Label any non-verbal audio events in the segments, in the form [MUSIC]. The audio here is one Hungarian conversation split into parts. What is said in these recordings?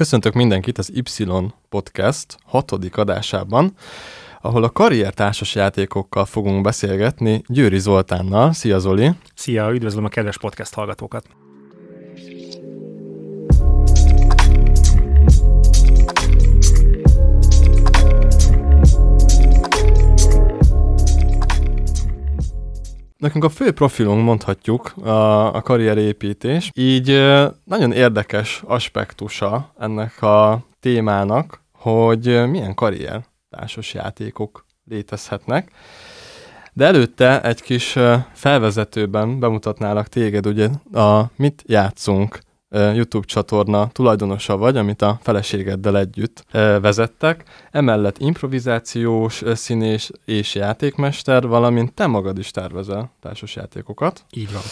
Köszöntök mindenkit az Y Podcast hatodik adásában, ahol a karriertársas játékokkal fogunk beszélgetni Győri Zoltánnal. Szia Zoli! Szia, üdvözlöm a kedves podcast hallgatókat! Nekünk a fő profilunk mondhatjuk a, a karrierépítés, így nagyon érdekes aspektusa ennek a témának, hogy milyen karrier társas játékok létezhetnek. De előtte egy kis felvezetőben bemutatnálak téged, ugye a Mit játszunk YouTube csatorna tulajdonosa vagy, amit a feleségeddel együtt vezettek. Emellett improvizációs színés és játékmester, valamint te magad is tervezel társasjátékokat. Így van.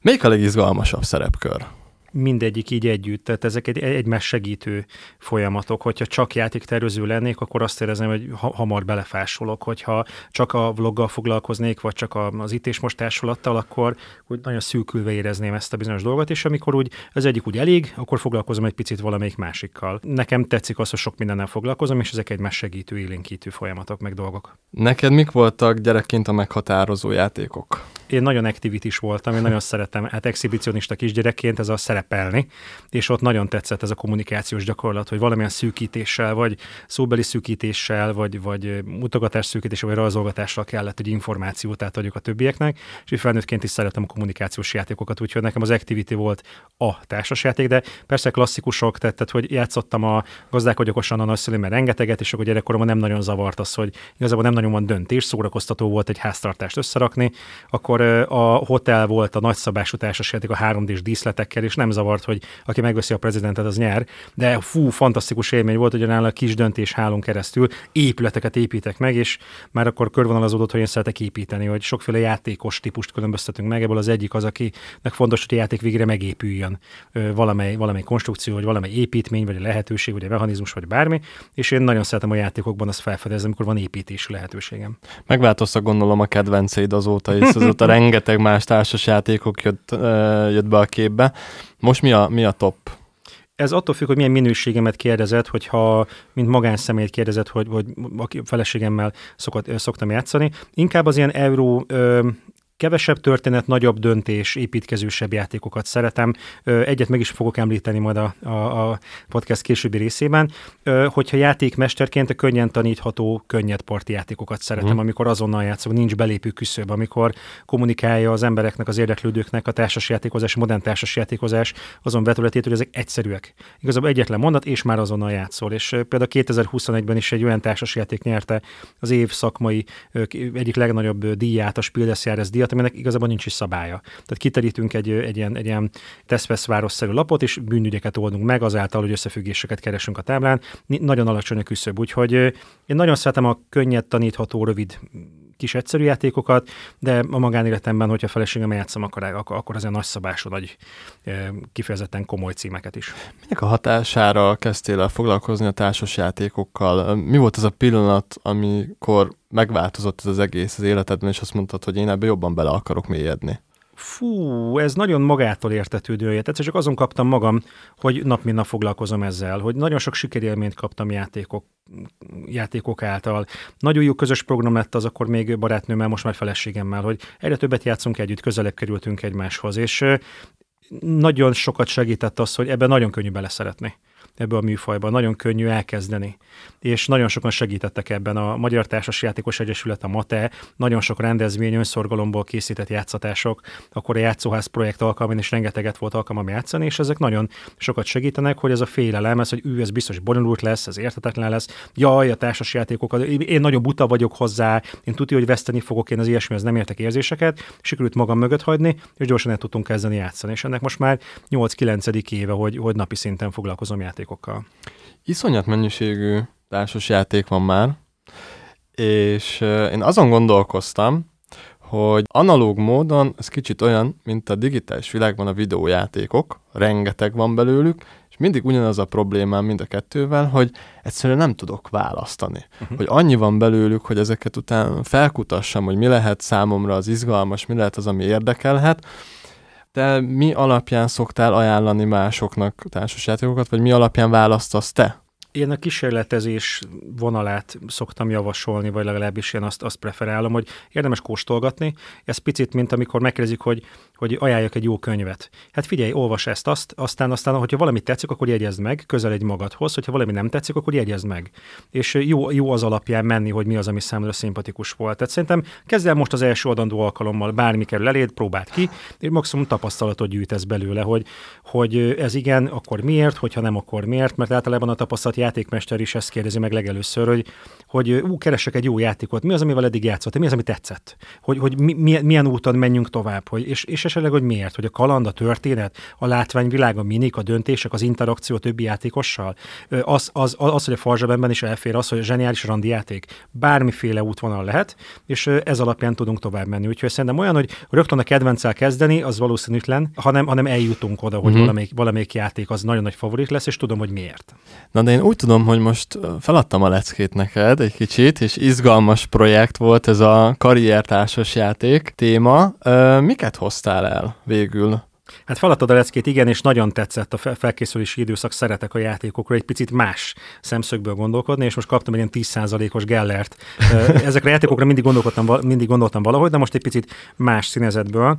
Melyik a legizgalmasabb szerepkör? Mindegyik így együtt, tehát ezek egy, egymás segítő folyamatok. Hogyha csak játéktervező lennék, akkor azt érezném, hogy ha, hamar belefásolok, hogyha csak a vloggal foglalkoznék, vagy csak az itt most társulattal, akkor úgy nagyon szűkülve érezném ezt a bizonyos dolgot, és amikor úgy az egyik úgy elég, akkor foglalkozom egy picit valamelyik másikkal. Nekem tetszik az, hogy sok mindennel foglalkozom, és ezek egymás segítő, élénkítő folyamatok, meg dolgok. Neked mik voltak gyerekként a meghatározó játékok? Én nagyon aktivitis voltam, én nagyon szeretem, hát exhibicionista kisgyerekként ez a szerepelni, és ott nagyon tetszett ez a kommunikációs gyakorlat, hogy valamilyen szűkítéssel, vagy szóbeli szűkítéssel, vagy, vagy mutogatás szűkítéssel, vagy rajzolgatással kellett egy információt átadjuk a többieknek, és felnőttként is szeretem a kommunikációs játékokat, úgyhogy nekem az Activity volt a társasjáték, de persze klasszikusok, tehát, tehát hogy játszottam a gazdálkodjakosan a nagyszülőmmel rengeteget, és akkor gyerekkoromban nem nagyon zavart az, hogy igazából nem nagyon van döntés, szórakoztató volt egy háztartást összerakni, akkor a hotel volt a nagyszabású társasjáték a 3D-s díszletekkel, és nem zavart, hogy aki megveszi a prezidentet, az nyer, de fú, fantasztikus élmény volt, hogy a kis döntés hálón keresztül épületeket építek meg, és már akkor körvonalazódott, hogy én szeretek építeni, hogy sokféle játékos típust különböztetünk meg, ebből az egyik az, akinek fontos, hogy a játék végre megépüljön valamely, valamely konstrukció, vagy valamely építmény, vagy a lehetőség, vagy a mechanizmus, vagy bármi, és én nagyon szeretem a játékokban azt felfedezni, amikor van építési lehetőségem. Megváltoztak gondolom a kedvenceid azóta, és azóta [LAUGHS] rengeteg más társas játékok jött, jött be a képbe. Most mi a, mi a top? Ez attól függ, hogy milyen minőségemet kérdezett, hogyha mint magánszemélyt kérdezett, hogy, hogy a feleségemmel szokott, szoktam játszani. Inkább az ilyen euró ö, kevesebb történet, nagyobb döntés, építkezősebb játékokat szeretem. Egyet meg is fogok említeni majd a, a, a podcast későbbi részében. Hogyha játékmesterként a könnyen tanítható, könnyed parti játékokat szeretem, mm. amikor azonnal játszok, nincs belépő küszöb, amikor kommunikálja az embereknek, az érdeklődőknek a társasjátékozás, modern társasjátékozás azon vetületét, hogy ezek egyszerűek. Igazából egyetlen mondat, és már azonnal játszol. És például 2021-ben is egy olyan társasjáték nyerte az év szakmai egyik legnagyobb díját, a Spiel des Díjat, aminek igazából nincs is szabálya. Tehát kiterítünk egy, egy ilyen, egy ilyen tesztveszvárosszerű lapot, és bűnügyeket oldunk meg azáltal, hogy összefüggéseket keresünk a táblán. Nagyon alacsony a küszöb, úgyhogy én nagyon szeretem a könnyed tanítható, rövid kis egyszerű játékokat, de a magánéletemben, hogyha feleségem játszom, akkor, akkor azért nagyszabású, nagy, kifejezetten komoly címeket is. Minek a hatására kezdtél el foglalkozni a társas játékokkal? Mi volt az a pillanat, amikor megváltozott ez az egész az életedben, és azt mondtad, hogy én ebbe jobban bele akarok mélyedni? Fú, ez nagyon magától értetődő. Tehát csak azon kaptam magam, hogy nap mint nap foglalkozom ezzel, hogy nagyon sok sikerélményt kaptam játékok, játékok által. Nagyon jó közös program lett az akkor még barátnőmmel, most már feleségemmel, hogy egyre többet játszunk együtt, közelebb kerültünk egymáshoz, és nagyon sokat segített az, hogy ebben nagyon könnyű beleszeretni ebbe a műfajba. Nagyon könnyű elkezdeni. És nagyon sokan segítettek ebben. A Magyar Társas Játékos Egyesület, a MATE, nagyon sok rendezvény, önszorgalomból készített játszatások, akkor a játszóház projekt alkalmán is rengeteget volt alkalmam játszani, és ezek nagyon sokat segítenek, hogy ez a félelem, ez, hogy ő, ez biztos bonyolult lesz, ez értetetlen lesz. Jaj, a társas játékokat, én nagyon buta vagyok hozzá, én tudja, hogy veszteni fogok, én az ilyesmihez nem értek érzéseket, sikerült magam mögött hagyni, és gyorsan el tudtunk kezdeni játszani. És ennek most már 8-9. éve, hogy, hogy napi szinten foglalkozom játékokkal. Iszonyat mennyiségű társas játék van már, és én azon gondolkoztam, hogy analóg módon ez kicsit olyan, mint a digitális világban a videójátékok, rengeteg van belőlük, és mindig ugyanaz a problémám mind a kettővel, hogy egyszerűen nem tudok választani. Uh-huh. Hogy annyi van belőlük, hogy ezeket utána felkutassam, hogy mi lehet számomra az izgalmas, mi lehet az, ami érdekelhet, te mi alapján szoktál ajánlani másoknak társasjátékokat, vagy mi alapján választasz te? Én a kísérletezés vonalát szoktam javasolni, vagy legalábbis én azt, azt preferálom, hogy érdemes kóstolgatni. Ez picit, mint amikor megkérdezik, hogy, hogy ajánljak egy jó könyvet. Hát figyelj, olvas ezt, azt, aztán, aztán, hogyha valami tetszik, akkor jegyezd meg, közel egy magadhoz, hogyha valami nem tetszik, akkor jegyezd meg. És jó, jó az alapján menni, hogy mi az, ami számomra szimpatikus volt. Tehát szerintem kezd el most az első adandó alkalommal, bármi kerül eléd, próbáld ki, és maximum tapasztalatot gyűjtesz belőle, hogy, hogy ez igen, akkor miért, hogyha nem, akkor miért, mert általában a tapasztalat játékmester is ezt kérdezi meg legelőször, hogy, hogy ú, keresek egy jó játékot, mi az, amivel eddig játszott, mi az, ami tetszett, hogy, hogy mi, milyen úton menjünk tovább, hogy, és, és esetleg, hogy miért, hogy a kaland, a történet, a látványvilág, a minik, a döntések, az interakció a többi játékossal, az, az, az, az hogy a farzsebemben is elfér az, hogy a zseniális randi játék bármiféle útvonal lehet, és ez alapján tudunk tovább menni. Úgyhogy szerintem olyan, hogy rögtön a kedvencel kezdeni, az valószínűtlen, hanem, hanem eljutunk oda, hogy mm-hmm. valamelyik, valamelyik játék az nagyon nagy favorit lesz, és tudom, hogy miért. Na de én úgy tudom, hogy most feladtam a leckét neked egy kicsit, és izgalmas projekt volt ez a karriertársas játék téma. Miket hoztál el végül? Hát feladtad a leckét, igen, és nagyon tetszett a felkészülési időszak, szeretek a játékokról egy picit más szemszögből gondolkodni, és most kaptam egy ilyen 10%-os gellert. Ezekre a játékokra mindig gondolkodtam, mindig gondoltam valahogy, de most egy picit más színezetből.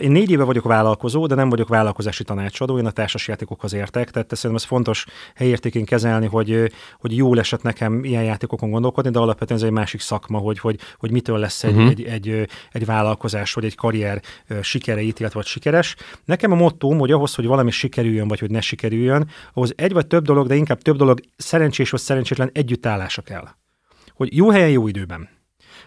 Én négy éve vagyok vállalkozó, de nem vagyok vállalkozási tanácsadó, én a társas játékokhoz értek, tehát szerintem ez fontos helyértékén kezelni, hogy, hogy jó esett nekem ilyen játékokon gondolkodni, de alapvetően ez egy másik szakma, hogy, hogy, hogy mitől lesz egy, uh-huh. egy, egy, egy vállalkozás, vagy egy karrier sikere ítélet vagy sikeres. Nekem a mottóm, hogy ahhoz, hogy valami sikerüljön, vagy hogy ne sikerüljön, ahhoz egy vagy több dolog, de inkább több dolog szerencsés vagy szerencsétlen együttállása kell. Hogy jó helyen, jó időben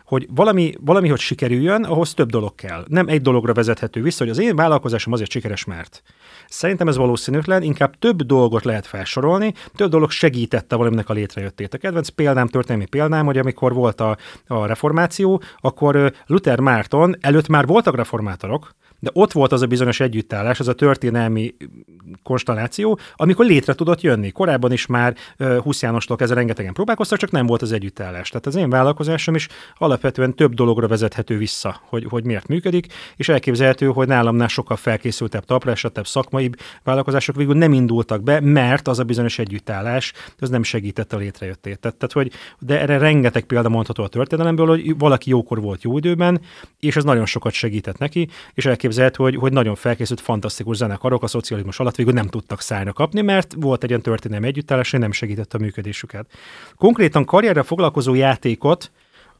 hogy valami, valami, hogy sikerüljön, ahhoz több dolog kell. Nem egy dologra vezethető vissza, hogy az én vállalkozásom azért sikeres, mert. Szerintem ez valószínűtlen, inkább több dolgot lehet felsorolni, több dolog segítette valaminek a létrejöttét. A kedvenc példám, történelmi példám, hogy amikor volt a, a reformáció, akkor Luther Márton előtt már voltak reformátorok, de ott volt az a bizonyos együttállás, az a történelmi konstelláció, amikor létre tudott jönni. Korábban is már Husz Jánostól kezdve rengetegen próbálkoztak, csak nem volt az együttállás. Tehát az én vállalkozásom is alapvetően több dologra vezethető vissza, hogy, hogy miért működik, és elképzelhető, hogy nálamnál sokkal felkészültebb, tapra esetebb szakmai vállalkozások végül nem indultak be, mert az a bizonyos együttállás az nem segítette a létrejöttét. Tehát, tehát, hogy, de erre rengeteg példa mondható a történelemből, hogy valaki jókor volt jó időben, és ez nagyon sokat segített neki, és elképzelhető, hogy, hogy nagyon felkészült, fantasztikus zenekarok a szocializmus alatt végül nem tudtak szájra kapni, mert volt egy olyan történelmi együttállás, hogy nem segített a működésüket. Konkrétan karrierre foglalkozó játékot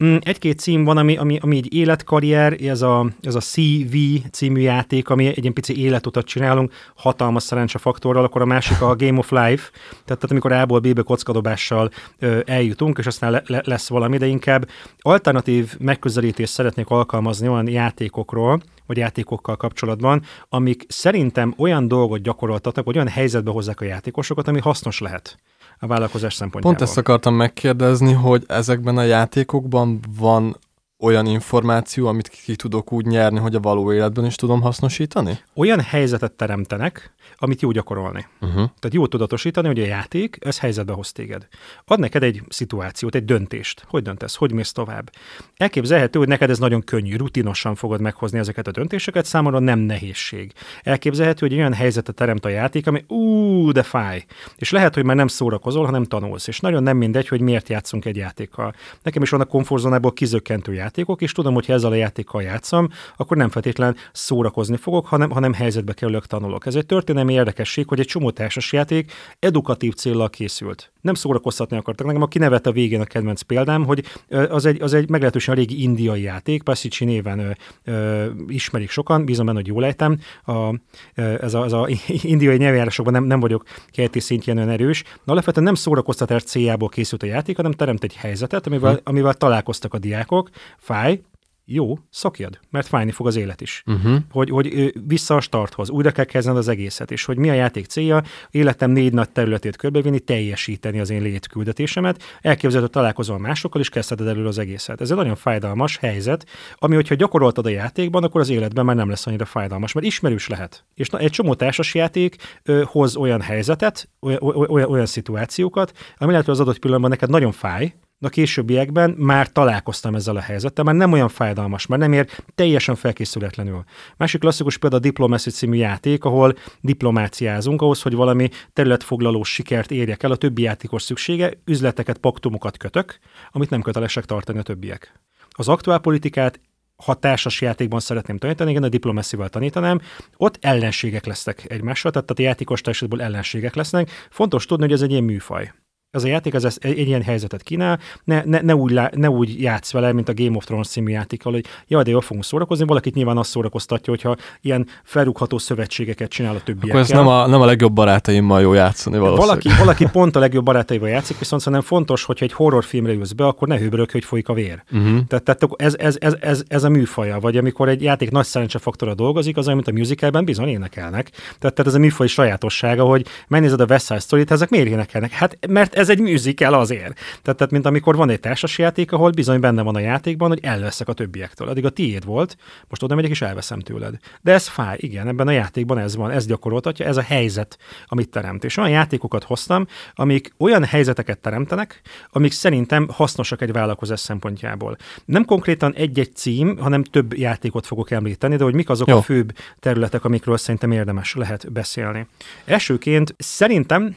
Mm, egy-két cím van, ami, ami, ami egy életkarrier, ez a, ez a CV című játék, ami egy ilyen pici életutat csinálunk, hatalmas szerencsefaktorral, akkor a másik a Game of Life, tehát, tehát amikor A-ból B-be kockadobással ö, eljutunk, és aztán le, le, lesz valami, de inkább alternatív megközelítést szeretnék alkalmazni olyan játékokról, vagy játékokkal kapcsolatban, amik szerintem olyan dolgot gyakoroltatnak, vagy olyan helyzetbe hozzák a játékosokat, ami hasznos lehet a vállalkozás szempontjából. Pont ezt akartam megkérdezni, hogy ezekben a játékokban van olyan információ, amit ki tudok úgy nyerni, hogy a való életben is tudom hasznosítani? Olyan helyzetet teremtenek, amit jó gyakorolni. Uh-huh. Tehát jó tudatosítani, hogy a játék, ez helyzetbe hoz téged. Ad neked egy szituációt, egy döntést. Hogy döntesz? Hogy mész tovább? Elképzelhető, hogy neked ez nagyon könnyű, rutinosan fogod meghozni ezeket a döntéseket, számomra nem nehézség. Elképzelhető, hogy olyan helyzetet teremt a játék, ami ú, de fáj. És lehet, hogy már nem szórakozol, hanem tanulsz. És nagyon nem mindegy, hogy miért játszunk egy játékkal. Nekem is vannak komfortzónából kizökkentő játékok, és tudom, hogy ha ezzel a játékkal játszom, akkor nem feltétlen szórakozni fogok, hanem, hanem helyzetbe kerülök, tanulok. Ez egy történelmi érdekesség, hogy egy csomó társasjáték edukatív célral készült. Nem szórakoztatni akartak. Nekem a kinevett a végén a kedvenc példám, hogy az egy, az egy meglehetősen régi indiai játék, Passicsi néven ö, ö, ismerik sokan, bízom benne, hogy jól ejtem. A, ez, a, ez a [LAUGHS] indiai nyelvjárásokban nem, nem vagyok keleti szintjén olyan erős. De alapvetően nem szórakoztatás céljából készült a játék, hanem teremt egy helyzetet, amivel, hm. amivel találkoztak a diákok. Fáj, jó, szokjad, mert fájni fog az élet is. Uh-huh. Hogy, hogy vissza a starthoz, újra kell kezdened az egészet, és hogy mi a játék célja, életem négy nagy területét körbevinni, teljesíteni az én létküldetésemet, elképzeled, hogy találkozol másokkal, és kezdheted elő az egészet. Ez egy nagyon fájdalmas helyzet, ami, hogyha gyakoroltad a játékban, akkor az életben már nem lesz annyira fájdalmas, mert ismerős lehet. És na, egy csomó társasjáték ö, hoz olyan helyzetet, olyan, olyan, olyan szituációkat, ami lehet, hogy az adott pillanatban neked nagyon fáj, a későbbiekben már találkoztam ezzel a helyzettel, már nem olyan fájdalmas, már nem ér teljesen felkészületlenül. Másik klasszikus például a Diplomacy című játék, ahol diplomáciázunk ahhoz, hogy valami területfoglaló sikert érjek el, a többi játékos szüksége, üzleteket, paktumokat kötök, amit nem kötelesek tartani a többiek. Az aktuál politikát ha társas játékban szeretném tanítani, igen, a diplomesszival tanítanám, ott ellenségek lesznek egymással, tehát a játékos társadalból ellenségek lesznek. Fontos tudni, hogy ez egy ilyen műfaj ez a játék ez, ez egy, ilyen helyzetet kínál, ne, ne, ne, úgy, lá, ne úgy játsz vele, mint a Game of Thrones című játékkal, hogy jaj, de jól fogunk szórakozni, valakit nyilván azt szórakoztatja, hogyha ilyen felrúgható szövetségeket csinál a többiekkel. Akkor ez nem a, nem a legjobb barátaimmal jó játszani valószínűleg. Valaki, valaki pont a legjobb barátaival játszik, viszont szerintem fontos, hogyha egy horrorfilmre ülsz be, akkor ne hőbörök, hogy folyik a vér. Uh-huh. Tehát, tehát ez, ez, ez, ez, ez, a műfaja, vagy amikor egy játék nagy szerencsefaktora dolgozik, az olyan, mint a musicalben bizony énekelnek. Tehát, tehát ez a műfaj sajátossága, hogy megnézed a West Side Story-t, ezek miért énekelnek? Hát mert ez egy musical azért. Tehát, tehát mint amikor van egy társasjáték, ahol bizony benne van a játékban, hogy elveszek a többiektől. Addig a tiéd volt, most oda megyek és elveszem tőled. De ez fáj, igen, ebben a játékban ez van, ez gyakoroltatja, ez a helyzet, amit teremt. És olyan játékokat hoztam, amik olyan helyzeteket teremtenek, amik szerintem hasznosak egy vállalkozás szempontjából. Nem konkrétan egy-egy cím, hanem több játékot fogok említeni, de hogy mik azok Jó. a főbb területek, amikről szerintem érdemes lehet beszélni. Elsőként szerintem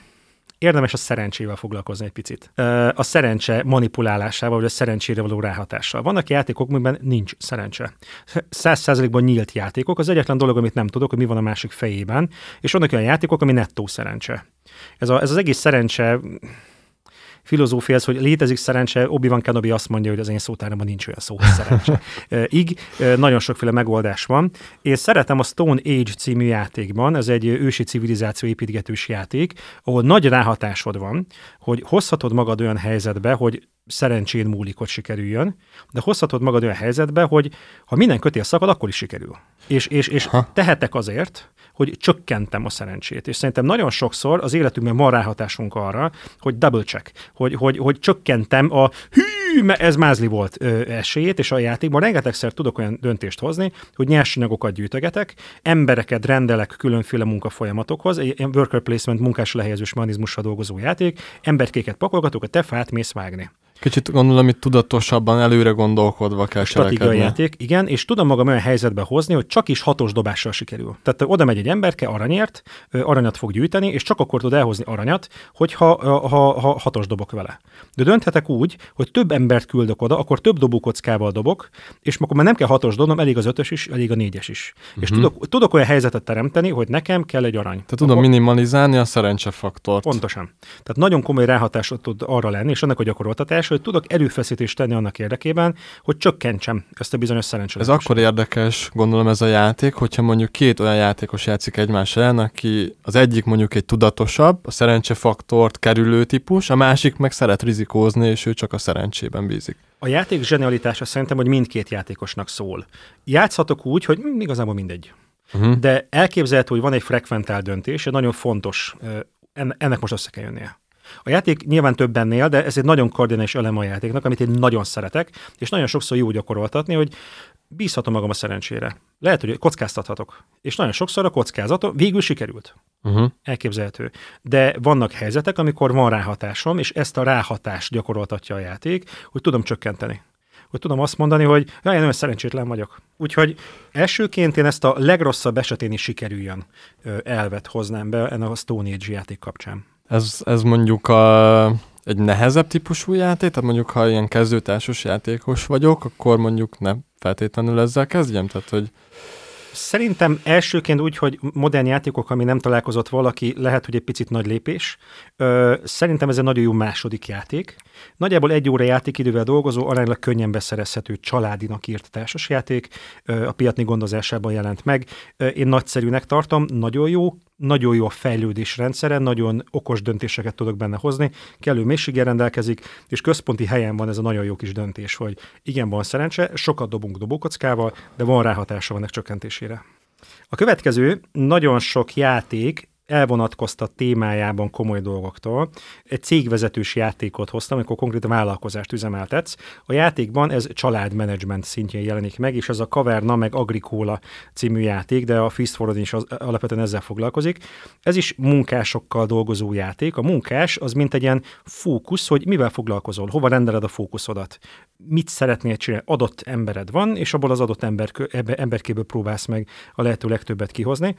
érdemes a szerencsével foglalkozni egy picit. A szerencse manipulálásával, vagy a szerencsére való ráhatással. Vannak játékok, amiben nincs szerencse. Száz százalékban nyílt játékok. Az egyetlen dolog, amit nem tudok, hogy mi van a másik fejében, és vannak olyan játékok, ami nettó szerencse. Ez, a, ez az egész szerencse filozófia ez, hogy létezik szerencse, Obi-Wan Kenobi azt mondja, hogy az én szótáramban nincs olyan szó, hogy szerencse. [LAUGHS] Így nagyon sokféle megoldás van. Én szeretem a Stone Age című játékban, ez egy ősi civilizáció építgetős játék, ahol nagy ráhatásod van, hogy hozhatod magad olyan helyzetbe, hogy szerencsén múlik, hogy sikerüljön, de hozhatod magad olyan helyzetbe, hogy ha minden kötél szakad, akkor is sikerül. És, és, és tehetek azért, hogy csökkentem a szerencsét. És szerintem nagyon sokszor az életünkben van ráhatásunk arra, hogy double check, hogy, hogy, hogy csökkentem a hű, ez mázli volt ö, esélyét, és a játékban rengetegszer tudok olyan döntést hozni, hogy nyersanyagokat gyűjtögetek, embereket rendelek különféle munkafolyamatokhoz, egy worker placement munkás lehelyezős mechanizmussal dolgozó játék, emberkéket pakolgatok, a te fát mész vágni. Kicsit gondolom, hogy tudatosabban előre gondolkodva kell Stratégiai játék, igen, és tudom magam olyan helyzetbe hozni, hogy csak is hatos dobással sikerül. Tehát oda megy egy emberke aranyért, aranyat fog gyűjteni, és csak akkor tud elhozni aranyat, hogyha ha, ha hatos dobok vele. De dönthetek úgy, hogy több embert küldök oda, akkor több dobókockával dobok, és akkor már nem kell hatos dobnom, elég az ötös is, elég a négyes is. Uh-huh. És mhm. tudok, tudok olyan helyzetet teremteni, hogy nekem kell egy arany. Tehát tudom akkor... minimalizálni a szerencsefaktort. Pontosan. Tehát nagyon komoly ráhatásod tud arra lenni, és ennek a gyakoroltatás, hogy tudok erőfeszítést tenni annak érdekében, hogy csökkentsem ezt a bizonyos szerencsét. Ez akkor érdekes, gondolom ez a játék, hogyha mondjuk két olyan játékos játszik egymás ellen, aki az egyik mondjuk egy tudatosabb, a szerencsefaktort kerülő típus, a másik meg szeret rizikózni, és ő csak a szerencsében bízik. A játék zsenialitása szerintem, hogy mindkét játékosnak szól. Játszhatok úgy, hogy igazából mindegy. Uh-huh. De elképzelhető, hogy van egy frekventál döntés, egy nagyon fontos, ennek most össze kell jönnie. A játék nyilván több ennél, de ez egy nagyon kardinális elem a játéknak, amit én nagyon szeretek, és nagyon sokszor jó gyakoroltatni, hogy bízhatom magam a szerencsére. Lehet, hogy kockáztathatok. És nagyon sokszor a kockázat végül sikerült. Uh-huh. Elképzelhető. De vannak helyzetek, amikor van ráhatásom, és ezt a ráhatást gyakoroltatja a játék, hogy tudom csökkenteni hogy tudom azt mondani, hogy ja, én nagyon szerencsétlen vagyok. Úgyhogy elsőként én ezt a legrosszabb esetén is sikerüljön elvet hoznám be ennek a Stone Age játék kapcsán. Ez, ez mondjuk a, egy nehezebb típusú játék, tehát mondjuk ha ilyen kezdőtársas játékos vagyok, akkor mondjuk nem feltétlenül ezzel kezdjem, tehát hogy Szerintem elsőként úgy, hogy modern játékok, ami nem találkozott valaki, lehet, hogy egy picit nagy lépés. Szerintem ez egy nagyon jó második játék. Nagyjából egy óra játékidővel dolgozó, aránylag könnyen beszerezhető családinak írt társasjáték, a piatni gondozásában jelent meg. Én nagyszerűnek tartom, nagyon jó, nagyon jó a fejlődés rendszere, nagyon okos döntéseket tudok benne hozni, kellő mélységgel rendelkezik, és központi helyen van ez a nagyon jó kis döntés, hogy igen, van szerencse, sokat dobunk dobókockával, de van ráhatása vannak csökkentésére. A következő, nagyon sok játék elvonatkoztat témájában komoly dolgoktól. Egy cégvezetős játékot hoztam, amikor konkrétan vállalkozást üzemeltetsz. A játékban ez családmenedzsment szintjén jelenik meg, és ez a Kaverna meg Agricola című játék, de a Fist for is az, alapvetően ezzel foglalkozik. Ez is munkásokkal dolgozó játék. A munkás az mint egy ilyen fókusz, hogy mivel foglalkozol, hova rendeled a fókuszodat, mit szeretnél csinálni, adott embered van, és abból az adott ember, emberkéből próbálsz meg a lehető legtöbbet kihozni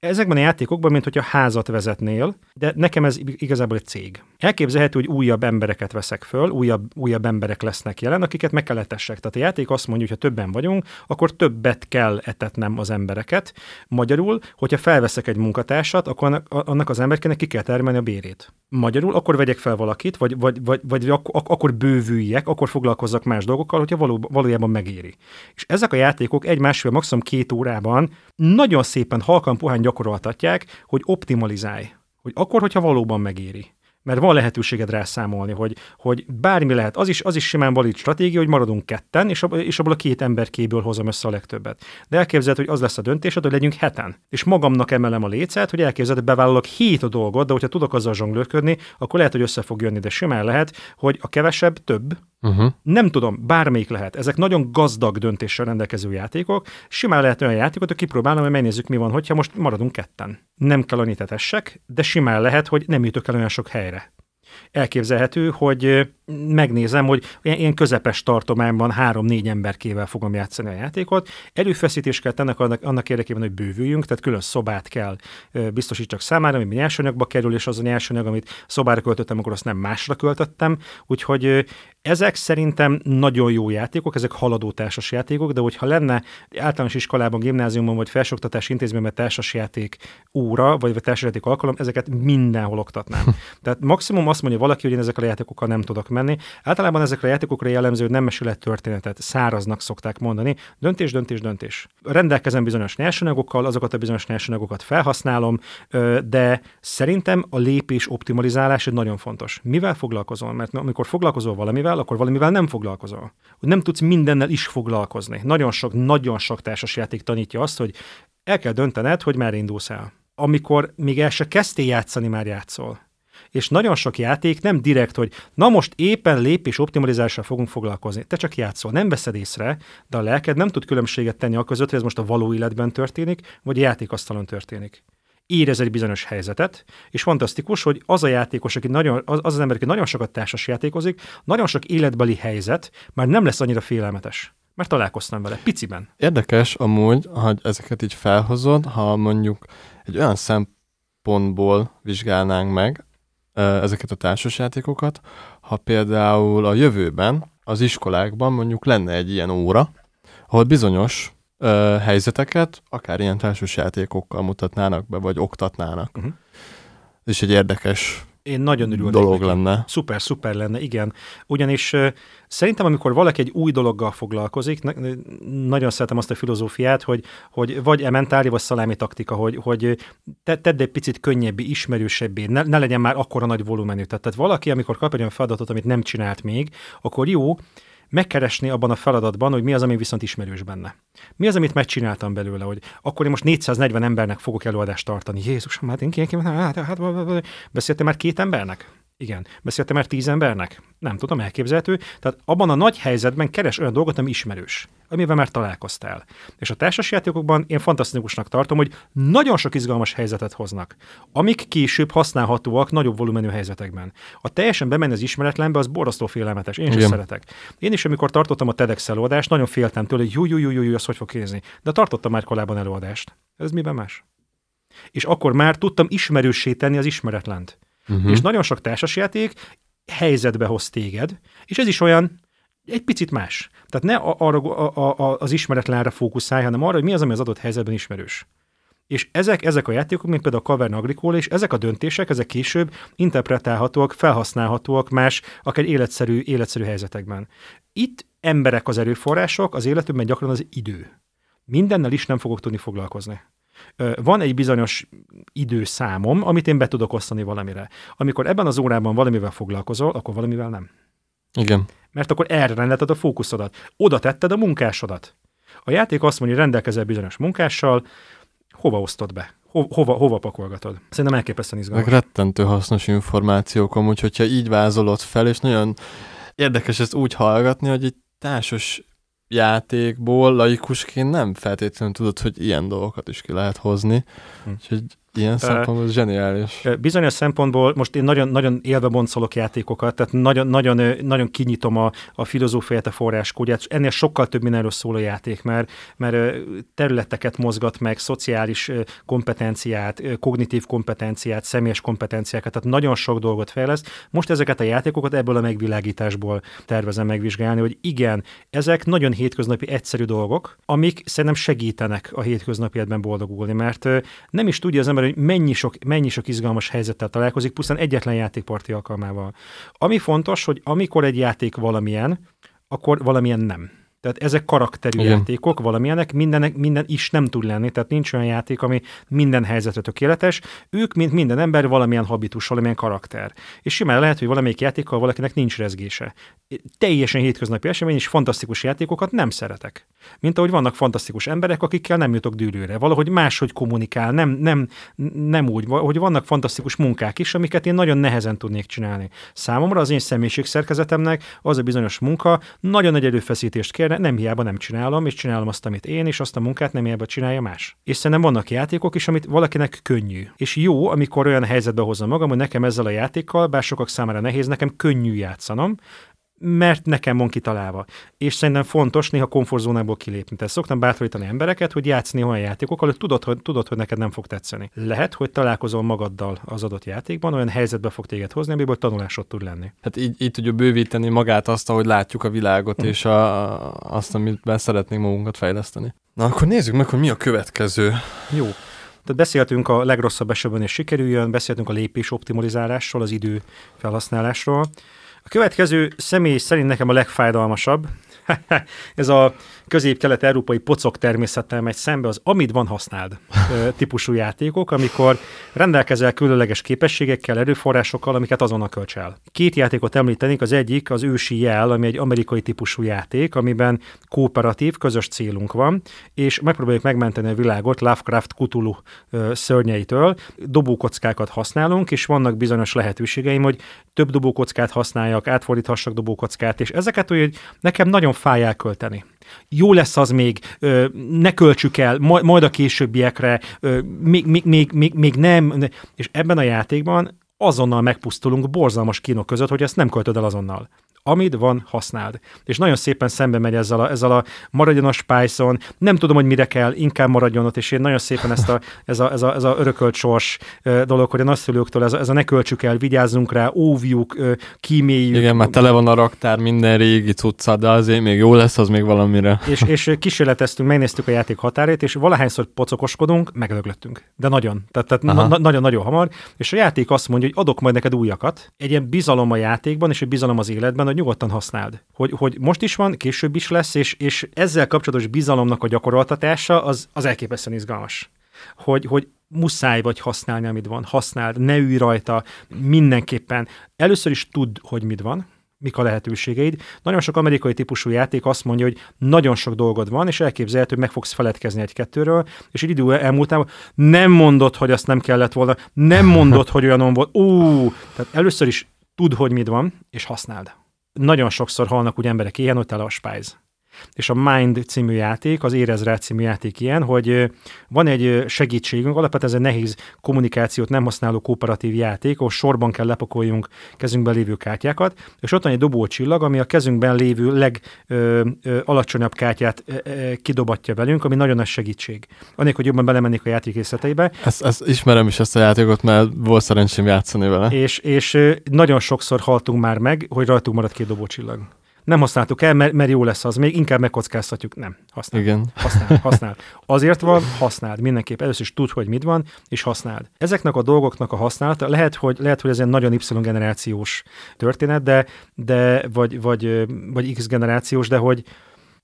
ezekben a játékokban, mint hogyha házat vezetnél, de nekem ez igazából egy cég. Elképzelhető, hogy újabb embereket veszek föl, újabb, újabb emberek lesznek jelen, akiket meg kell etessek. Tehát a játék azt mondja, hogy ha többen vagyunk, akkor többet kell etetnem az embereket. Magyarul, hogyha felveszek egy munkatársat, akkor annak, az emberkének ki kell termelni a bérét. Magyarul, akkor vegyek fel valakit, vagy, vagy, vagy, vagy ak- ak- akkor bővüljek, akkor foglalkozzak más dolgokkal, hogyha való, valójában megéri. És ezek a játékok egy másfél, maximum két órában nagyon szépen halkan puhán gyakoroltatják, hogy optimalizálj. Hogy akkor, hogyha valóban megéri mert van lehetőséged rá számolni, hogy, hogy bármi lehet. Az is, az is simán valid stratégia, hogy maradunk ketten, és, ab, és abból a két ember kéből hozom össze a legtöbbet. De elképzeled, hogy az lesz a döntésed, hogy legyünk heten. És magamnak emelem a lécet, hogy elképzeled, hogy bevállalok hét a dolgot, de hogyha tudok azzal zsonglőrködni, akkor lehet, hogy össze fog jönni, de simán lehet, hogy a kevesebb több, Uh-huh. Nem tudom, bármelyik lehet. Ezek nagyon gazdag döntéssel rendelkező játékok. Simán lehet olyan játékot, hogy kipróbálom, hogy megnézzük, mi van, hogyha most maradunk ketten. Nem kell annyit etessek, de simán lehet, hogy nem jutok el olyan sok helyre elképzelhető, hogy megnézem, hogy ilyen közepes tartományban három-négy emberkével fogom játszani a játékot. Erőfeszítést kell tennek annak, annak érdekében, hogy bővüljünk, tehát külön szobát kell biztosítsak számára, ami nyersanyagba kerül, és az a nyersanyag, amit szobára költöttem, akkor azt nem másra költöttem. Úgyhogy ezek szerintem nagyon jó játékok, ezek haladó társas játékok, de hogyha lenne általános iskolában, gimnáziumban vagy felsőoktatási intézményben társasjáték óra, vagy, vagy társasjáték alkalom, ezeket mindenhol oktatnám. Tehát maximum azt mondja valaki, hogy én ezekkel a játékokkal nem tudok menni. Általában ezekre a játékokra jellemző, hogy nem mesület történetet, száraznak szokták mondani. Döntés, döntés, döntés. Rendelkezem bizonyos nyersanyagokkal, azokat a bizonyos nyersanyagokat felhasználom, de szerintem a lépés optimalizálás egy nagyon fontos. Mivel foglalkozol? Mert amikor foglalkozol valamivel, akkor valamivel nem foglalkozol. Hogy nem tudsz mindennel is foglalkozni. Nagyon sok, nagyon sok társasjáték tanítja azt, hogy el kell döntened, hogy merre indulsz el. Amikor még el se kezdtél játszani, már játszol és nagyon sok játék nem direkt, hogy na most éppen lépés optimalizással fogunk foglalkozni. Te csak játszol, nem veszed észre, de a lelked nem tud különbséget tenni a között, hogy ez most a való életben történik, vagy a játékasztalon történik érez egy bizonyos helyzetet, és fantasztikus, hogy az a játékos, aki nagyon, az, az ember, aki nagyon sokat társas játékozik, nagyon sok életbeli helyzet már nem lesz annyira félelmetes. Mert találkoztam vele, piciben. Érdekes amúgy, hogy ezeket így felhozod, ha mondjuk egy olyan szempontból vizsgálnánk meg, ezeket a társasjátékokat, ha például a jövőben az iskolákban mondjuk lenne egy ilyen óra, ahol bizonyos ö, helyzeteket akár ilyen társasjátékokkal mutatnának be, vagy oktatnának. Uh-huh. Ez egy érdekes én nagyon örülnék dolog neki. lenne. Szuper, szuper lenne, igen. Ugyanis uh, szerintem, amikor valaki egy új dologgal foglalkozik, na, nagyon szeretem azt a filozófiát, hogy, hogy vagy ementári, vagy szalámi taktika, hogy, hogy te, tedd egy picit könnyebbé, ismerősebbé, ne, ne legyen már akkora nagy volumenű. Tehát, tehát valaki, amikor kap egy olyan feladatot, amit nem csinált még, akkor jó, megkeresni abban a feladatban, hogy mi az, ami viszont ismerős benne. Mi az, amit megcsináltam belőle, hogy akkor én most 440 embernek fogok előadást tartani. Jézusom, hát én ki, hát, hát, hát, beszéltem már két embernek? Igen. Beszéltem már tíz embernek? Nem tudom, elképzelhető. Tehát abban a nagy helyzetben keres olyan dolgot, ami ismerős, amivel már találkoztál. És a társasjátékokban én fantasztikusnak tartom, hogy nagyon sok izgalmas helyzetet hoznak, amik később használhatóak nagyobb volumenű helyzetekben. A teljesen bemenni az ismeretlenbe, az borzasztó félelmetes. Én sem szeretek. Én is, amikor tartottam a TEDx előadást, nagyon féltem tőle, hogy jó, jó, jó, jó, jó, az hogy fog kézni. De tartottam már korábban előadást. Ez miben más? És akkor már tudtam ismerőssé tenni az ismeretlent. Uh-huh. És nagyon sok társasjáték helyzetbe hoz téged, és ez is olyan egy picit más. Tehát ne arra, a, a, az ismeretlenre fókuszálj, hanem arra, hogy mi az, ami az adott helyzetben ismerős. És ezek, ezek a játékok, mint például a Cavern Agricole, és ezek a döntések, ezek később interpretálhatóak, felhasználhatóak más, akár életszerű, életszerű helyzetekben. Itt emberek az erőforrások, az életünkben gyakran az idő. Mindennel is nem fogok tudni foglalkozni. Van egy bizonyos időszámom, amit én be tudok osztani valamire. Amikor ebben az órában valamivel foglalkozol, akkor valamivel nem. Igen. Mert akkor erre rendelted a fókuszodat. Oda tetted a munkásodat. A játék azt mondja, hogy rendelkezel bizonyos munkással, hova osztod be? Ho- hova, hova pakolgatod? Szerintem elképesztően izgalmas. Meg rettentő hasznos információk amúgy, hogyha így vázolod fel, és nagyon érdekes ezt úgy hallgatni, hogy egy társas játékból laikusként nem feltétlenül tudod, hogy ilyen dolgokat is ki lehet hozni. Hm. Úgyhogy Ilyen szempontból uh, zseniális. Bizonyos szempontból most én nagyon, nagyon élve boncolok játékokat, tehát nagyon, nagyon, nagyon kinyitom a, a filozófiát, a forráskódját, ennél sokkal több mindenről szól a játék, mert, mert területeket mozgat meg, szociális kompetenciát, kognitív kompetenciát, személyes kompetenciákat, tehát nagyon sok dolgot fejleszt. Most ezeket a játékokat ebből a megvilágításból tervezem megvizsgálni, hogy igen, ezek nagyon hétköznapi egyszerű dolgok, amik szerintem segítenek a hétköznapi életben boldogulni, mert nem is tudja az ember, hogy mennyi sok, mennyi sok izgalmas helyzettel találkozik, pusztán egyetlen játékparti alkalmával. Ami fontos, hogy amikor egy játék valamilyen, akkor valamilyen nem. Tehát ezek karakterű Igen. játékok, valamilyenek, mindenek, minden is nem tud lenni, tehát nincs olyan játék, ami minden helyzetre tökéletes. Ők, mint minden ember, valamilyen habitus, valamilyen karakter. És simán lehet, hogy valamelyik játékkal valakinek nincs rezgése. Teljesen hétköznapi esemény, és fantasztikus játékokat nem szeretek. Mint ahogy vannak fantasztikus emberek, akikkel nem jutok dűlőre. Valahogy máshogy kommunikál, nem, nem, nem úgy, hogy vannak fantasztikus munkák is, amiket én nagyon nehezen tudnék csinálni. Számomra az én személyiségszerkezetemnek az a bizonyos munka nagyon nagy erőfeszítést kér, nem hiába nem csinálom, és csinálom azt, amit én, és azt a munkát nem hiába csinálja más. És szerintem vannak játékok is, amit valakinek könnyű. És jó, amikor olyan helyzetbe hozom magam, hogy nekem ezzel a játékkal, bár sokak számára nehéz, nekem könnyű játszanom, mert nekem van kitalálva. És szerintem fontos néha komfortzónából kilépni. Tehát szoktam bátorítani embereket, hogy játszani olyan játékokkal, hogy tudod, hogy tudod, hogy neked nem fog tetszeni. Lehet, hogy találkozol magaddal az adott játékban, olyan helyzetbe fog téged hozni, amiből tanulásod tud lenni. Hát így, így tudjuk bővíteni magát azt, ahogy látjuk a világot, mm. és a, azt, amit szeretnénk magunkat fejleszteni. Na akkor nézzük meg, hogy mi a következő. Jó. Tehát beszéltünk a legrosszabb esetben és sikerüljön, beszéltünk a lépés optimalizálásról, az idő felhasználásról. A következő személy szerint nekem a legfájdalmasabb. [LAUGHS] Ez a közép-kelet-európai pocok természettel megy szembe az amit van használd típusú játékok, amikor rendelkezel különleges képességekkel, erőforrásokkal, amiket azonnal költs el. Két játékot említenék, az egyik az ősi jel, ami egy amerikai típusú játék, amiben kooperatív, közös célunk van, és megpróbáljuk megmenteni a világot Lovecraft Cthulhu szörnyeitől. Dobókockákat használunk, és vannak bizonyos lehetőségeim, hogy több dobókockát használjak, átfordíthassak dobókockát, és ezeket úgy nekem nagyon fáj elkölteni jó lesz az még, ne költsük el, majd, a későbbiekre, még, még, még, még, még nem, és ebben a játékban azonnal megpusztulunk borzalmas kínok között, hogy ezt nem költöd el azonnal amit van, használd. És nagyon szépen szembe megy ezzel a, ezzel a maradjon a spice nem tudom, hogy mire kell, inkább maradjon ott, és én nagyon szépen ezt a, ez, a, ez, a, ez a örökölt sors dolog, hogy a nagyszülőktől ez a, ez a ne költsük el, vigyázzunk rá, óvjuk, kíméljük. Igen, mert tele van a raktár minden régi cucca, de azért még jó lesz az még valamire. És, és kísérleteztünk, megnéztük a játék határét, és valahányszor pocokoskodunk, meglöglöttünk. De nagyon. Tehát, tehát na, nagyon-nagyon hamar. És a játék azt mondja, hogy adok majd neked újakat. Egy ilyen bizalom a játékban, és egy bizalom az életben, hogy nyugodtan használd. Hogy, hogy most is van, később is lesz, és, és ezzel kapcsolatos bizalomnak a gyakoroltatása az, az elképesztően izgalmas. Hogy, hogy muszáj vagy használni, amit van. Használd, ne ülj rajta, mindenképpen. Először is tudd, hogy mit van, mik a lehetőségeid. Nagyon sok amerikai típusú játék azt mondja, hogy nagyon sok dolgod van, és elképzelhető, hogy meg fogsz feledkezni egy-kettőről, és egy idő elmúltában nem mondod, hogy azt nem kellett volna, nem mondod, hogy olyanon volt. Ú, tehát először is tudd, hogy mit van, és használd nagyon sokszor halnak úgy emberek ilyen, hogy tele a spájz. És a Mind című játék, az Érez rá című játék ilyen, hogy van egy segítségünk, alapvetően ez egy nehéz kommunikációt nem használó kooperatív játék, ahol sorban kell lepakoljunk kezünkben lévő kártyákat, és ott van egy dobócsillag, ami a kezünkben lévő legalacsonyabb kártyát ö, ö, kidobatja velünk, ami nagyon nagy segítség. Annélkül, hogy jobban belemennék a játék részleteibe. Ezt, ezt ismerem is ezt a játékot, mert volt szerencsém játszani vele. És, és nagyon sokszor haltunk már meg, hogy rajtunk maradt két dobócsillag nem használtuk el, mert, mert jó lesz az, még inkább megkockáztatjuk. Nem, használ. Igen. Használ, használ. Azért van, használd. Mindenképp először is tud, hogy mit van, és használd. Ezeknek a dolgoknak a használata, lehet, hogy, lehet, hogy ez egy nagyon Y generációs történet, de, de vagy, vagy, vagy X generációs, de hogy,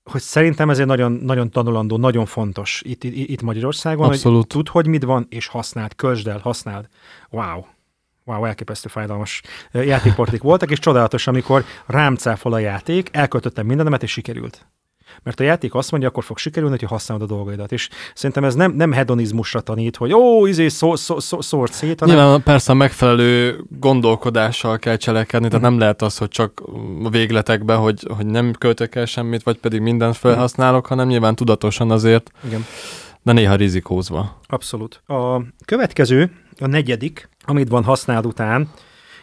hogy szerintem ez egy nagyon, nagyon tanulandó, nagyon fontos itt, itt, itt Magyarországon, Abszolút. hogy tud, hogy mit van, és használd, közsd el, használd. Wow wow, elképesztő fájdalmas játékportik voltak, és csodálatos, amikor rám cáfol a játék, elköltöttem mindenemet, és sikerült. Mert a játék azt mondja, akkor fog sikerülni, hogyha használod a dolgaidat. És szerintem ez nem, nem hedonizmusra tanít, hogy ó, izé, szó, szó, szó, szórt szét, hanem... Nyilván persze a megfelelő gondolkodással kell cselekedni, tehát mm. nem lehet az, hogy csak a végletekben, hogy, hogy nem költök el semmit, vagy pedig mindent felhasználok, hanem nyilván tudatosan azért, Igen. de néha rizikózva. Abszolút. A következő, a negyedik, amit van használt után,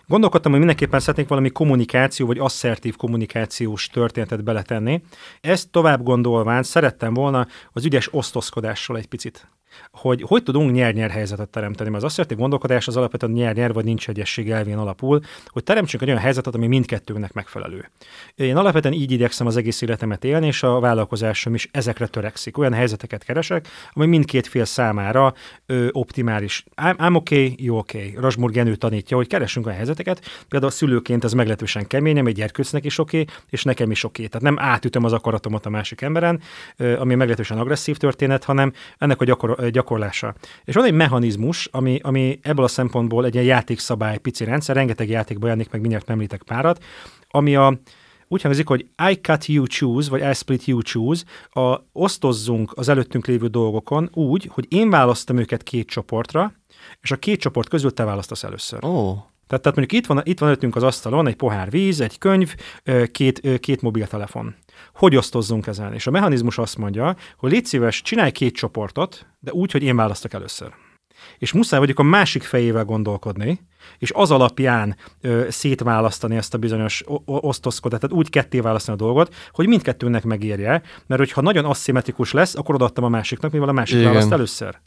Gondolkodtam, hogy mindenképpen szeretnék valami kommunikáció vagy asszertív kommunikációs történetet beletenni. Ezt tovább gondolván szerettem volna az ügyes osztozkodással egy picit hogy hogy tudunk nyer-nyer helyzetet teremteni. Mert az asszertív gondolkodás az alapvetően nyer-nyer vagy nincs egyesség elvén alapul, hogy teremtsünk egy olyan helyzetet, ami mindkettőnknek megfelelő. Én alapvetően így igyekszem az egész életemet élni, és a vállalkozásom is ezekre törekszik. Olyan helyzeteket keresek, ami mindkét fél számára ö, optimális. I'm, I'm okay, you okay. Rasmur Genő tanítja, hogy keresünk olyan helyzeteket, például a szülőként ez meglehetősen kemény, egy gyerkőcnek is oké, okay, és nekem is oké. Okay. Tehát nem átütöm az akaratomat a másik emberen, ö, ami meglehetősen agresszív történet, hanem ennek a gyakor- gyakorlása. És van egy mechanizmus, ami, ami ebből a szempontból egy ilyen játékszabály pici rendszer, rengeteg játékban jelenik meg, mindjárt említek párat, ami a, úgy hangzik, hogy I cut you choose, vagy I split you choose, a, osztozzunk az előttünk lévő dolgokon úgy, hogy én választom őket két csoportra, és a két csoport közül te választasz először. Oh. Tehát, tehát mondjuk itt van, itt van előttünk az asztalon egy pohár víz, egy könyv, két, két mobiltelefon hogy osztozzunk ezen. És a mechanizmus azt mondja, hogy légy szíves, csinálj két csoportot, de úgy, hogy én választok először. És muszáj vagyok a másik fejével gondolkodni, és az alapján ö, szétválasztani ezt a bizonyos osztozkodat, tehát úgy ketté választani a dolgot, hogy mindkettőnek megérje, mert hogyha nagyon aszimmetrikus lesz, akkor odaadtam a másiknak, mivel a másik Igen. választ először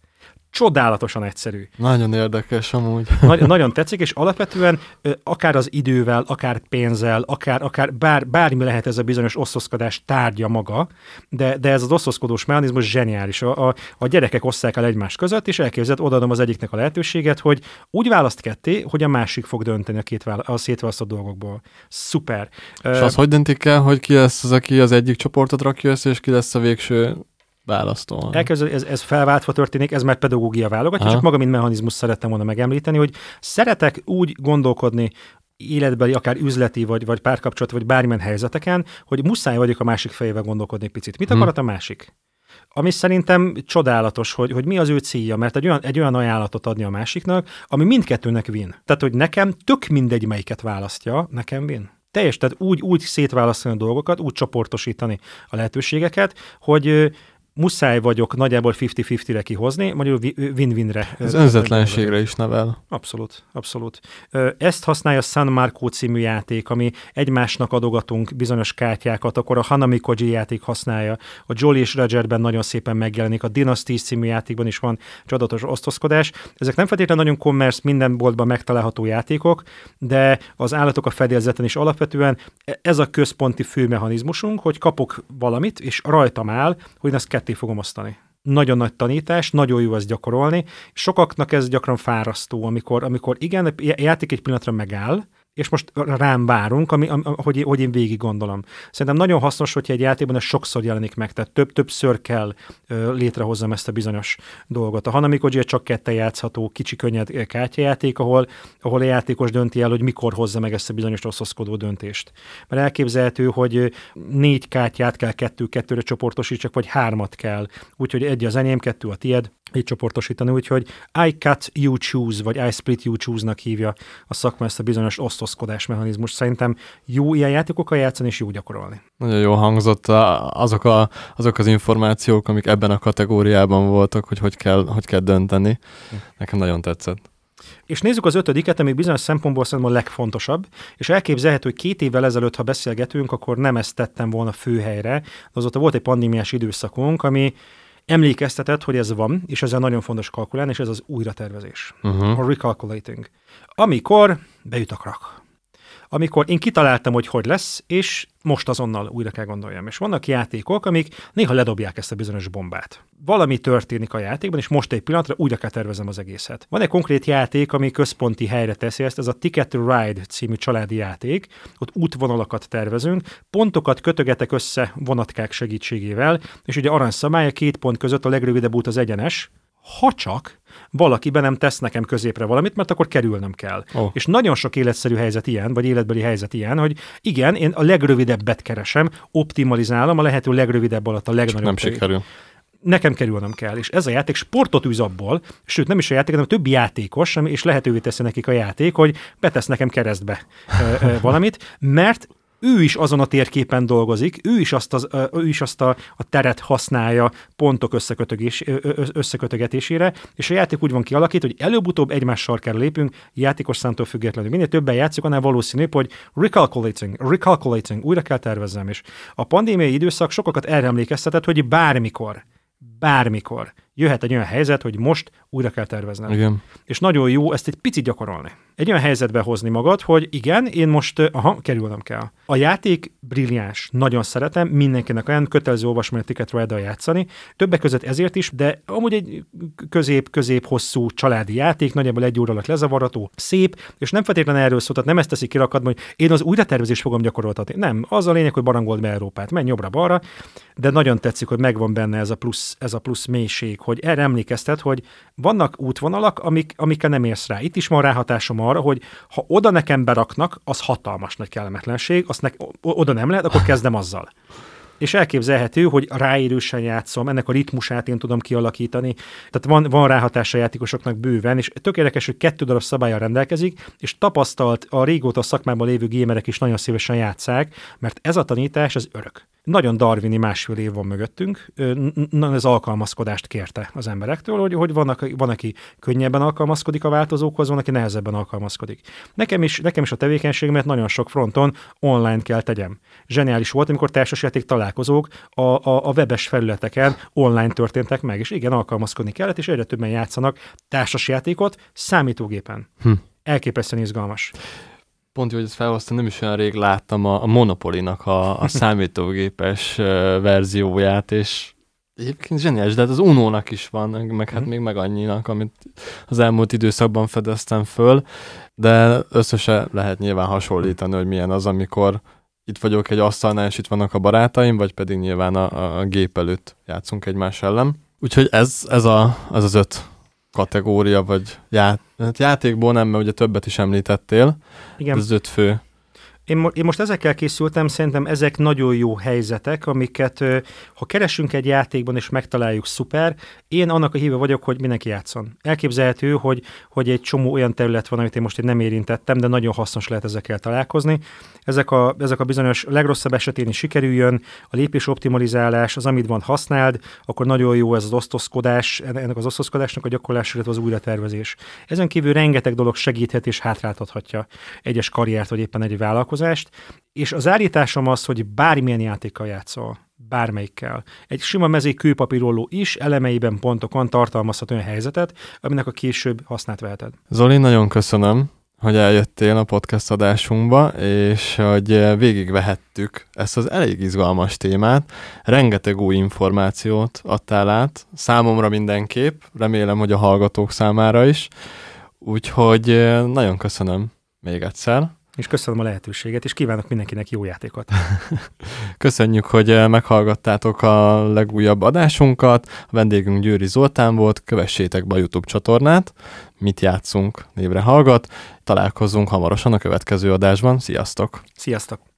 csodálatosan egyszerű. Nagyon érdekes amúgy. [LAUGHS] Nagy, nagyon tetszik, és alapvetően akár az idővel, akár pénzzel, akár, akár bár, bármi lehet ez a bizonyos osztozkodás tárgya maga, de, de ez az osztozkodós mechanizmus zseniális. A, a, a gyerekek osszák el egymás között, és elképzeld, odaadom az egyiknek a lehetőséget, hogy úgy választ ketté, hogy a másik fog dönteni a, két vála- a szétválasztott dolgokból. Szuper. És uh, az hogy döntik el, hogy ki lesz az, aki az egyik csoportot rakja össze, és ki lesz a végső választó. Elkezdő, ez, ez felváltva történik, ez már pedagógia válogatja, csak maga, mint mechanizmus szerettem volna megemlíteni, hogy szeretek úgy gondolkodni életbeli, akár üzleti, vagy, vagy párkapcsolat, vagy bármilyen helyzeteken, hogy muszáj vagyok a másik fejével gondolkodni picit. Mit akarat hmm. a másik? Ami szerintem csodálatos, hogy, hogy mi az ő célja, mert egy olyan, egy olyan ajánlatot adni a másiknak, ami mindkettőnek vin. Tehát, hogy nekem tök mindegy, melyiket választja, nekem vin teljes, tehát úgy, úgy szétválasztani a dolgokat, úgy csoportosítani a lehetőségeket, hogy muszáj vagyok nagyjából 50-50-re kihozni, magyarul win-winre. Ez önzetlenségre is nevel. Abszolút, abszolút. Ezt használja San Marco című játék, ami egymásnak adogatunk bizonyos kártyákat, akkor a Hanami Koji játék használja, a Jolly és Rogerben nagyon szépen megjelenik, a Dynasty című játékban is van csodatos osztozkodás. Ezek nem feltétlenül nagyon commerce, minden boltban megtalálható játékok, de az állatok a fedélzeten is alapvetően e- ez a központi főmechanizmusunk, hogy kapok valamit, és rajtam áll, hogy ezt ketté fogom osztani. Nagyon nagy tanítás, nagyon jó ezt gyakorolni. Sokaknak ez gyakran fárasztó, amikor, amikor igen, a játék egy pillanatra megáll, és most rám várunk, ami, ami, hogy, hogy én végig gondolom. Szerintem nagyon hasznos, hogyha egy játékban ez sokszor jelenik meg, tehát több, többször kell ö, létrehozzam ezt a bizonyos dolgot. A Hanami Koji csak kette játszható, kicsi, könnyed kártyajáték, ahol, ahol a játékos dönti el, hogy mikor hozza meg ezt a bizonyos osztozkodó döntést. Mert elképzelhető, hogy négy kártyát kell kettő-kettőre csoportosítsak, vagy hármat kell. Úgyhogy egy az enyém, kettő a tied, így csoportosítani, úgyhogy I cut you choose, vagy I split you choose-nak hívja a szakma ezt a bizonyos osztozkodás mechanizmus. Szerintem jó ilyen játékokkal játszani, és jó gyakorolni. Nagyon jó hangzott azok, a, azok az információk, amik ebben a kategóriában voltak, hogy hogy kell, hogy kell dönteni. Nekem nagyon tetszett. És nézzük az ötödiket, ami bizonyos szempontból szerintem a legfontosabb, és elképzelhető, hogy két évvel ezelőtt, ha beszélgetünk, akkor nem ezt tettem volna főhelyre, de azóta volt egy pandémiás időszakunk, ami emlékeztetett, hogy ez van, és ezzel nagyon fontos kalkulálni, és ez az újratervezés, uh-huh. a recalculating. Amikor bejut a krak amikor én kitaláltam, hogy hogy lesz, és most azonnal újra kell gondoljam. És vannak játékok, amik néha ledobják ezt a bizonyos bombát. Valami történik a játékban, és most egy pillanatra újra kell tervezem az egészet. Van egy konkrét játék, ami központi helyre teszi ezt, ez a Ticket to Ride című családi játék. Ott útvonalakat tervezünk, pontokat kötögetek össze vonatkák segítségével, és ugye aranyszabály, a két pont között a legrövidebb út az egyenes, ha csak valaki be nem tesz nekem középre valamit, mert akkor kerülnöm kell. Ó. És nagyon sok életszerű helyzet ilyen, vagy életbeli helyzet ilyen, hogy igen, én a legrövidebbet keresem, optimalizálom a lehető legrövidebb alatt a legnagyobb. Nem terület. sikerül. nekem kerülnem kell. És ez a játék sportot űz abból, sőt nem is a játék, hanem a többi játékos, és lehetővé teszi nekik a játék, hogy betesz nekem keresztbe ö, ö, valamit, mert ő is azon a térképen dolgozik, ő is azt, az, ő is azt a, a teret használja pontok összekötögés, összekötögetésére, és a játék úgy van kialakítva, hogy előbb-utóbb egymás sarkára lépünk, játékos számtól függetlenül. Minél többen játszik, annál valószínűbb, hogy recalculating, recalculating, újra kell tervezzem, és a pandémiai időszak sokakat erre emlékeztetett, hogy bármikor, bármikor jöhet egy olyan helyzet, hogy most újra kell terveznem. Igen. És nagyon jó ezt egy picit gyakorolni. Egy olyan helyzetbe hozni magad, hogy igen, én most, ö, aha, kerülnem kell. A játék brilliáns, nagyon szeretem, mindenkinek olyan kötelező olvasmány Ticket ride játszani, többek között ezért is, de amúgy egy közép-közép-hosszú családi játék, nagyjából egy óra alatt lezavarható, szép, és nem feltétlenül erről szólt, tehát nem ezt teszik kirakadni, hogy én az újratervezést fogom gyakoroltatni. Nem, az a lényeg, hogy barangold be Európát, menj jobbra-balra, de nagyon tetszik, hogy megvan benne ez a plusz, ez a plusz mélység, hogy erre emlékeztet, hogy vannak útvonalak, amik, amikkel nem érsz rá. Itt is van ráhatásom arra, hogy ha oda nekem beraknak, az hatalmas nagy kellemetlenség, azt ne, oda nem lehet, akkor kezdem azzal. És elképzelhető, hogy ráérősen játszom, ennek a ritmusát én tudom kialakítani. Tehát van, van ráhatása a játékosoknak bőven, és tök hogy kettő darab szabálya rendelkezik, és tapasztalt a régóta szakmában lévő gémerek is nagyon szívesen játszák, mert ez a tanítás, ez örök. Nagyon darwini másfél év van mögöttünk, ez alkalmazkodást kérte az emberektől, hogy, hogy van, aki, van, aki könnyebben alkalmazkodik a változókhoz, van, aki nehezebben alkalmazkodik. Nekem is, nekem is a tevékenységemet nagyon sok fronton online kell tegyem. Zseniális volt, amikor társasjáték találkozók a, a, a webes felületeken online történtek meg, és igen, alkalmazkodni kellett, és egyre többen játszanak társasjátékot számítógépen. Hm. Elképesztően izgalmas. Pont, hogy ezt felhoztam, nem is olyan rég láttam a, a Monopoly-nak a, a [LAUGHS] számítógépes verzióját, és egyébként zseniális, de hát az Unónak is van, meg hát Mhm. még meg annyinak, amit az elmúlt időszakban fedeztem föl, de összesen lehet nyilván hasonlítani, hogy milyen az, amikor itt vagyok egy asztalnál, és itt vannak a barátaim, vagy pedig nyilván a, a gép előtt játszunk egymás ellen. Úgyhogy ez, ez a, az az öt kategória, vagy ját, hát játékból nem, mert ugye többet is említettél, Igen, ez öt fő. Én, mo- én most ezekkel készültem, szerintem ezek nagyon jó helyzetek, amiket ha keresünk egy játékban és megtaláljuk, szuper. Én annak a híve vagyok, hogy mindenki játszon. Elképzelhető, hogy, hogy egy csomó olyan terület van, amit én most én nem érintettem, de nagyon hasznos lehet ezekkel találkozni. Ezek a, ezek a bizonyos legrosszabb esetén is sikerüljön, a lépés optimalizálás, az amit van használd, akkor nagyon jó ez az osztozkodás, ennek az osztozkodásnak a gyakorlás, illetve az újratervezés. Ezen kívül rengeteg dolog segíthet és hátráltathatja egyes karriert, vagy éppen egy vállalkozást, és az állításom az, hogy bármilyen játékkal játszol, bármelyikkel. Egy sima mezé kőpapírolló is elemeiben, pontokon tartalmazhat olyan helyzetet, aminek a később hasznát veheted. Zoli, nagyon köszönöm, hogy eljöttél a podcast adásunkba, és hogy végigvehettük ezt az elég izgalmas témát. Rengeteg új információt adtál át, számomra mindenképp, remélem, hogy a hallgatók számára is. Úgyhogy eh, nagyon köszönöm még egyszer. És köszönöm a lehetőséget, és kívánok mindenkinek jó játékot. [LAUGHS] Köszönjük, hogy eh, meghallgattátok a legújabb adásunkat. A vendégünk Győri Zoltán volt, kövessétek be a YouTube csatornát, mit játszunk névre hallgat. Találkozunk hamarosan a következő adásban. Sziasztok! Sziasztok!